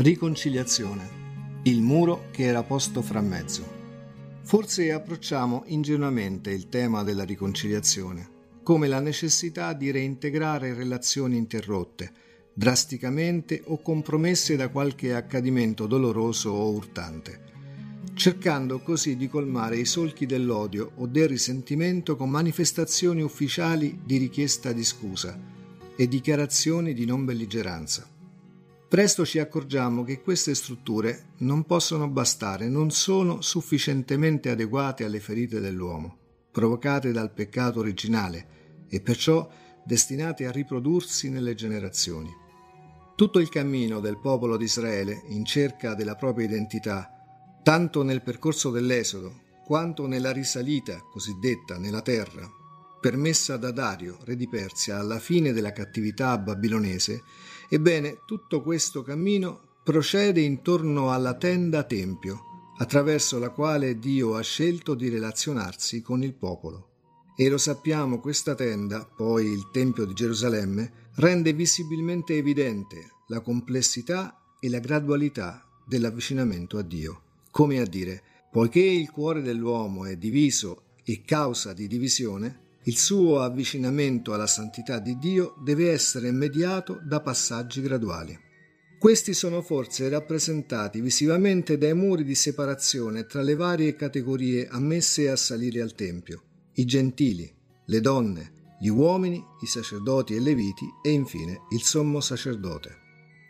Riconciliazione. Il muro che era posto fra mezzo. Forse approcciamo ingenuamente il tema della riconciliazione come la necessità di reintegrare relazioni interrotte, drasticamente o compromesse da qualche accadimento doloroso o urtante, cercando così di colmare i solchi dell'odio o del risentimento con manifestazioni ufficiali di richiesta di scusa e dichiarazioni di non belligeranza. Presto ci accorgiamo che queste strutture non possono bastare, non sono sufficientemente adeguate alle ferite dell'uomo, provocate dal peccato originale e perciò destinate a riprodursi nelle generazioni. Tutto il cammino del popolo di Israele in cerca della propria identità, tanto nel percorso dell'Esodo quanto nella risalita cosiddetta nella terra, permessa da Dario, re di Persia, alla fine della cattività babilonese, ebbene tutto questo cammino procede intorno alla tenda Tempio, attraverso la quale Dio ha scelto di relazionarsi con il popolo. E lo sappiamo, questa tenda, poi il Tempio di Gerusalemme, rende visibilmente evidente la complessità e la gradualità dell'avvicinamento a Dio. Come a dire, poiché il cuore dell'uomo è diviso e causa di divisione, il suo avvicinamento alla santità di Dio deve essere mediato da passaggi graduali. Questi sono forse rappresentati visivamente dai muri di separazione tra le varie categorie ammesse a salire al Tempio, i gentili, le donne, gli uomini, i sacerdoti e leviti e infine il sommo sacerdote.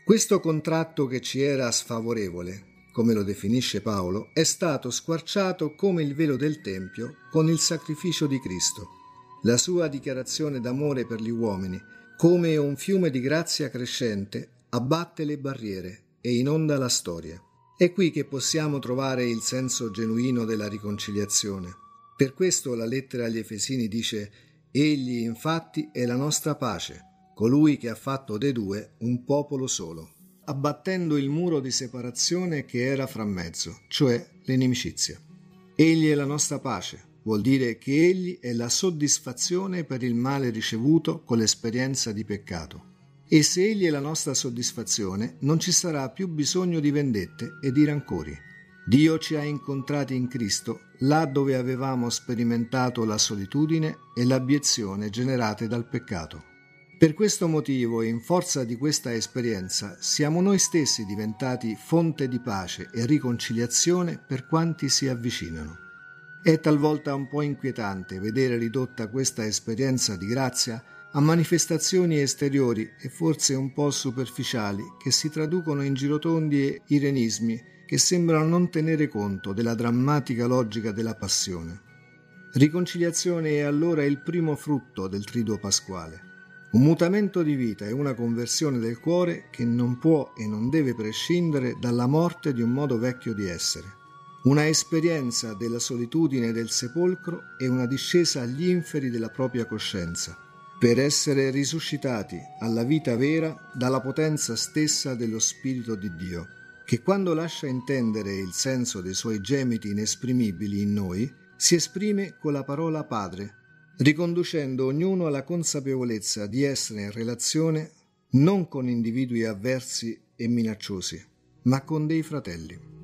Questo contratto che ci era sfavorevole, come lo definisce Paolo, è stato squarciato come il velo del Tempio con il sacrificio di Cristo la sua dichiarazione d'amore per gli uomini, come un fiume di grazia crescente, abbatte le barriere e inonda la storia. È qui che possiamo trovare il senso genuino della riconciliazione. Per questo la lettera agli Efesini dice Egli infatti è la nostra pace, colui che ha fatto dei due un popolo solo, abbattendo il muro di separazione che era fra mezzo, cioè l'inimicizia. Egli è la nostra pace, Vuol dire che egli è la soddisfazione per il male ricevuto con l'esperienza di peccato. E se egli è la nostra soddisfazione, non ci sarà più bisogno di vendette e di rancori. Dio ci ha incontrati in Cristo là dove avevamo sperimentato la solitudine e l'abiezione generate dal peccato. Per questo motivo in forza di questa esperienza siamo noi stessi diventati fonte di pace e riconciliazione per quanti si avvicinano. È talvolta un po' inquietante vedere ridotta questa esperienza di grazia a manifestazioni esteriori e forse un po' superficiali che si traducono in girotondi e irenismi che sembrano non tenere conto della drammatica logica della passione. Riconciliazione è allora il primo frutto del triduo pasquale, un mutamento di vita e una conversione del cuore che non può e non deve prescindere dalla morte di un modo vecchio di essere una esperienza della solitudine del sepolcro e una discesa agli inferi della propria coscienza, per essere risuscitati alla vita vera dalla potenza stessa dello Spirito di Dio, che quando lascia intendere il senso dei suoi gemiti inesprimibili in noi, si esprime con la parola Padre, riconducendo ognuno alla consapevolezza di essere in relazione non con individui avversi e minacciosi, ma con dei fratelli.